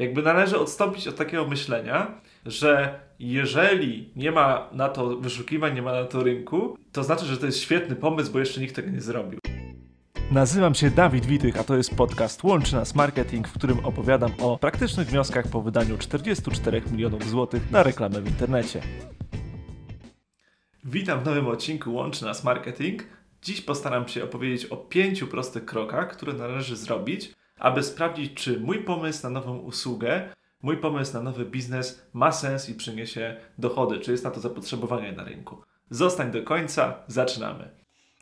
Jakby należy odstąpić od takiego myślenia, że jeżeli nie ma na to wyszukiwań, nie ma na to rynku, to znaczy, że to jest świetny pomysł, bo jeszcze nikt tego nie zrobił. Nazywam się Dawid Witych, a to jest podcast Łączy Nas Marketing, w którym opowiadam o praktycznych wnioskach po wydaniu 44 milionów złotych na reklamę w internecie. Witam w nowym odcinku Łączy Nas Marketing. Dziś postaram się opowiedzieć o pięciu prostych krokach, które należy zrobić, aby sprawdzić, czy mój pomysł na nową usługę, mój pomysł na nowy biznes ma sens i przyniesie dochody, czy jest na to zapotrzebowanie na rynku. Zostań do końca, zaczynamy.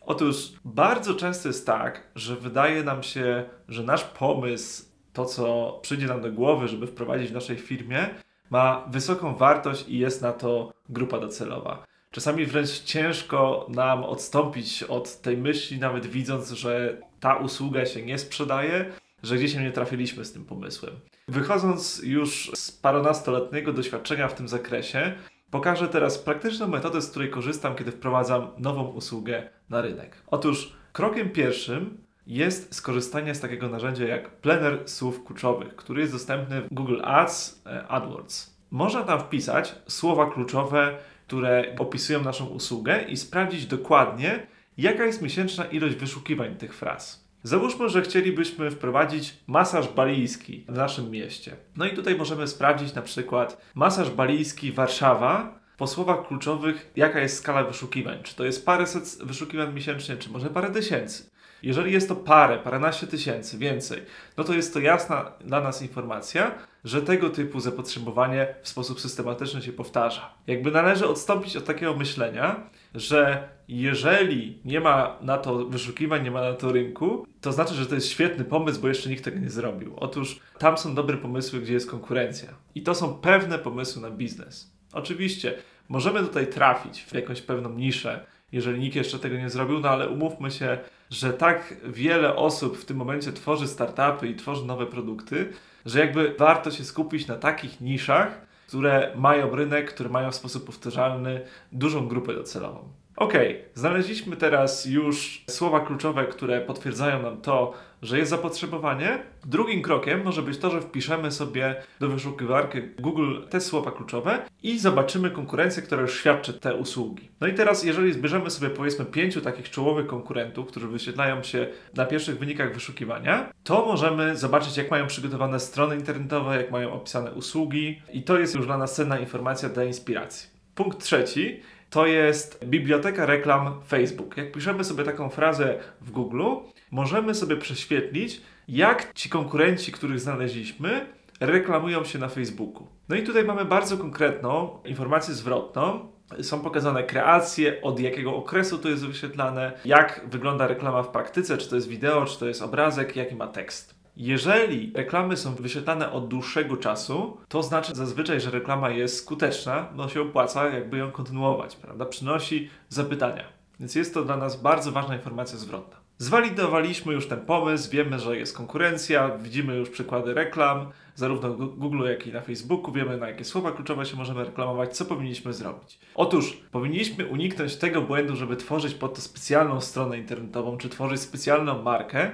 Otóż bardzo często jest tak, że wydaje nam się, że nasz pomysł, to co przyjdzie nam do głowy, żeby wprowadzić w naszej firmie, ma wysoką wartość i jest na to grupa docelowa. Czasami wręcz ciężko nam odstąpić od tej myśli, nawet widząc, że ta usługa się nie sprzedaje, że gdzieś nie trafiliśmy z tym pomysłem. Wychodząc już z parunastoletniego doświadczenia w tym zakresie, pokażę teraz praktyczną metodę, z której korzystam, kiedy wprowadzam nową usługę na rynek. Otóż krokiem pierwszym jest skorzystanie z takiego narzędzia jak Planner Słów Kluczowych, który jest dostępny w Google Ads, e, AdWords. Można tam wpisać słowa kluczowe, które opisują naszą usługę i sprawdzić dokładnie, jaka jest miesięczna ilość wyszukiwań tych fraz. Załóżmy, że chcielibyśmy wprowadzić masaż balijski w naszym mieście. No i tutaj możemy sprawdzić na przykład masaż balijski Warszawa po słowach kluczowych, jaka jest skala wyszukiwań. Czy to jest paręset wyszukiwań miesięcznie, czy może parę tysięcy. Jeżeli jest to parę, paręnaście tysięcy, więcej, no to jest to jasna dla nas informacja, że tego typu zapotrzebowanie w sposób systematyczny się powtarza. Jakby należy odstąpić od takiego myślenia, że jeżeli nie ma na to wyszukiwań, nie ma na to rynku, to znaczy, że to jest świetny pomysł, bo jeszcze nikt tego nie zrobił. Otóż tam są dobre pomysły, gdzie jest konkurencja. I to są pewne pomysły na biznes. Oczywiście możemy tutaj trafić w jakąś pewną niszę, jeżeli nikt jeszcze tego nie zrobił, no ale umówmy się, że tak wiele osób w tym momencie tworzy startupy i tworzy nowe produkty, że jakby warto się skupić na takich niszach, które mają rynek, które mają w sposób powtarzalny dużą grupę docelową. Ok, znaleźliśmy teraz już słowa kluczowe, które potwierdzają nam to, że jest zapotrzebowanie. Drugim krokiem może być to, że wpiszemy sobie do wyszukiwarki Google te słowa kluczowe i zobaczymy konkurencję, która już świadczy te usługi. No i teraz, jeżeli zbierzemy sobie powiedzmy pięciu takich czołowych konkurentów, którzy wyświetlają się na pierwszych wynikach wyszukiwania, to możemy zobaczyć, jak mają przygotowane strony internetowe, jak mają opisane usługi i to jest już dla nas cenna informacja dla inspiracji. Punkt trzeci to jest biblioteka reklam Facebook. Jak piszemy sobie taką frazę w Google, możemy sobie prześwietlić, jak ci konkurenci, których znaleźliśmy, reklamują się na Facebooku. No i tutaj mamy bardzo konkretną informację zwrotną. Są pokazane kreacje, od jakiego okresu to jest wyświetlane, jak wygląda reklama w praktyce, czy to jest wideo, czy to jest obrazek, jaki ma tekst. Jeżeli reklamy są wyświetlane od dłuższego czasu, to znaczy zazwyczaj, że reklama jest skuteczna, no się opłaca jakby ją kontynuować, prawda? Przynosi zapytania. Więc jest to dla nas bardzo ważna informacja zwrotna. Zwalidowaliśmy już ten pomysł, wiemy, że jest konkurencja, widzimy już przykłady reklam, zarówno Google, jak i na Facebooku, wiemy na jakie słowa kluczowe się możemy reklamować, co powinniśmy zrobić. Otóż powinniśmy uniknąć tego błędu, żeby tworzyć pod to specjalną stronę internetową, czy tworzyć specjalną markę,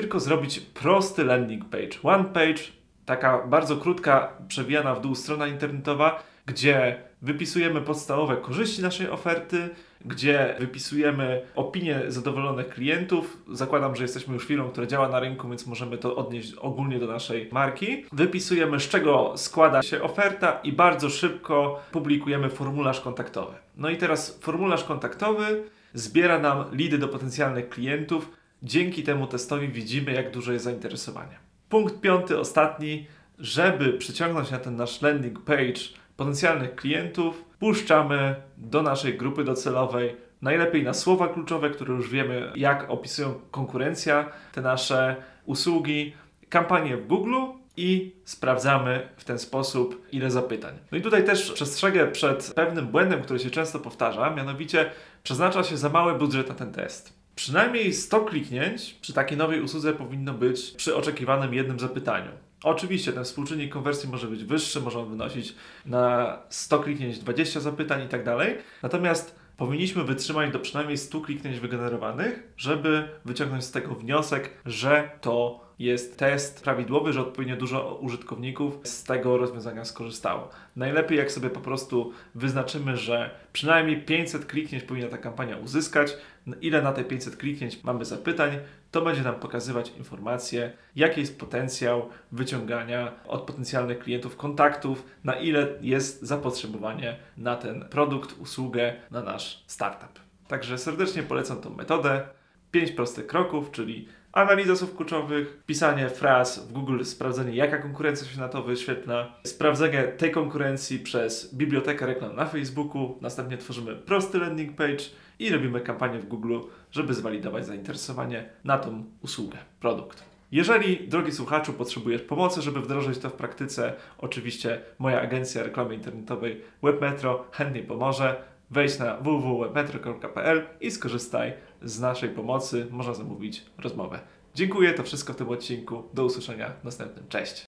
tylko zrobić prosty landing page. One page, taka bardzo krótka, przewijana w dół strona internetowa, gdzie wypisujemy podstawowe korzyści naszej oferty, gdzie wypisujemy opinie zadowolonych klientów. Zakładam, że jesteśmy już firmą, która działa na rynku, więc możemy to odnieść ogólnie do naszej marki. Wypisujemy, z czego składa się oferta i bardzo szybko publikujemy formularz kontaktowy. No i teraz formularz kontaktowy zbiera nam lidy do potencjalnych klientów, Dzięki temu testowi widzimy, jak duże jest zainteresowanie. Punkt piąty, ostatni. Żeby przyciągnąć na ten nasz landing page potencjalnych klientów, puszczamy do naszej grupy docelowej najlepiej na słowa kluczowe, które już wiemy, jak opisują konkurencja, te nasze usługi, kampanię w Google i sprawdzamy w ten sposób, ile zapytań. No i tutaj też przestrzegę przed pewnym błędem, który się często powtarza, mianowicie przeznacza się za mały budżet na ten test. Przynajmniej 100 kliknięć przy takiej nowej usłudze powinno być przy oczekiwanym jednym zapytaniu. Oczywiście ten współczynnik konwersji może być wyższy, może on wynosić na 100 kliknięć 20 zapytań i tak dalej. Natomiast powinniśmy wytrzymać do przynajmniej 100 kliknięć wygenerowanych, żeby wyciągnąć z tego wniosek, że to jest test prawidłowy, że odpowiednio dużo użytkowników z tego rozwiązania skorzystało. Najlepiej jak sobie po prostu wyznaczymy, że przynajmniej 500 kliknięć powinna ta kampania uzyskać, ile na te 500 kliknięć mamy zapytań, to będzie nam pokazywać informacje, jaki jest potencjał wyciągania od potencjalnych klientów kontaktów, na ile jest zapotrzebowanie na ten produkt, usługę, na nasz startup. Także serdecznie polecam tą metodę. 5 prostych kroków, czyli analiza słów kluczowych, pisanie fraz w Google, sprawdzenie jaka konkurencja się na to wyświetla, sprawdzenie tej konkurencji przez bibliotekę reklam na Facebooku, następnie tworzymy prosty landing page i robimy kampanię w Google, żeby zwalidować zainteresowanie na tą usługę, produkt. Jeżeli, drogi słuchaczu, potrzebujesz pomocy, żeby wdrożyć to w praktyce, oczywiście moja agencja reklamy internetowej WebMetro chętnie pomoże. Wejdź na www.webmetro.pl i skorzystaj z naszej pomocy. Można zamówić rozmowę. Dziękuję, to wszystko w tym odcinku. Do usłyszenia w następnym. Cześć!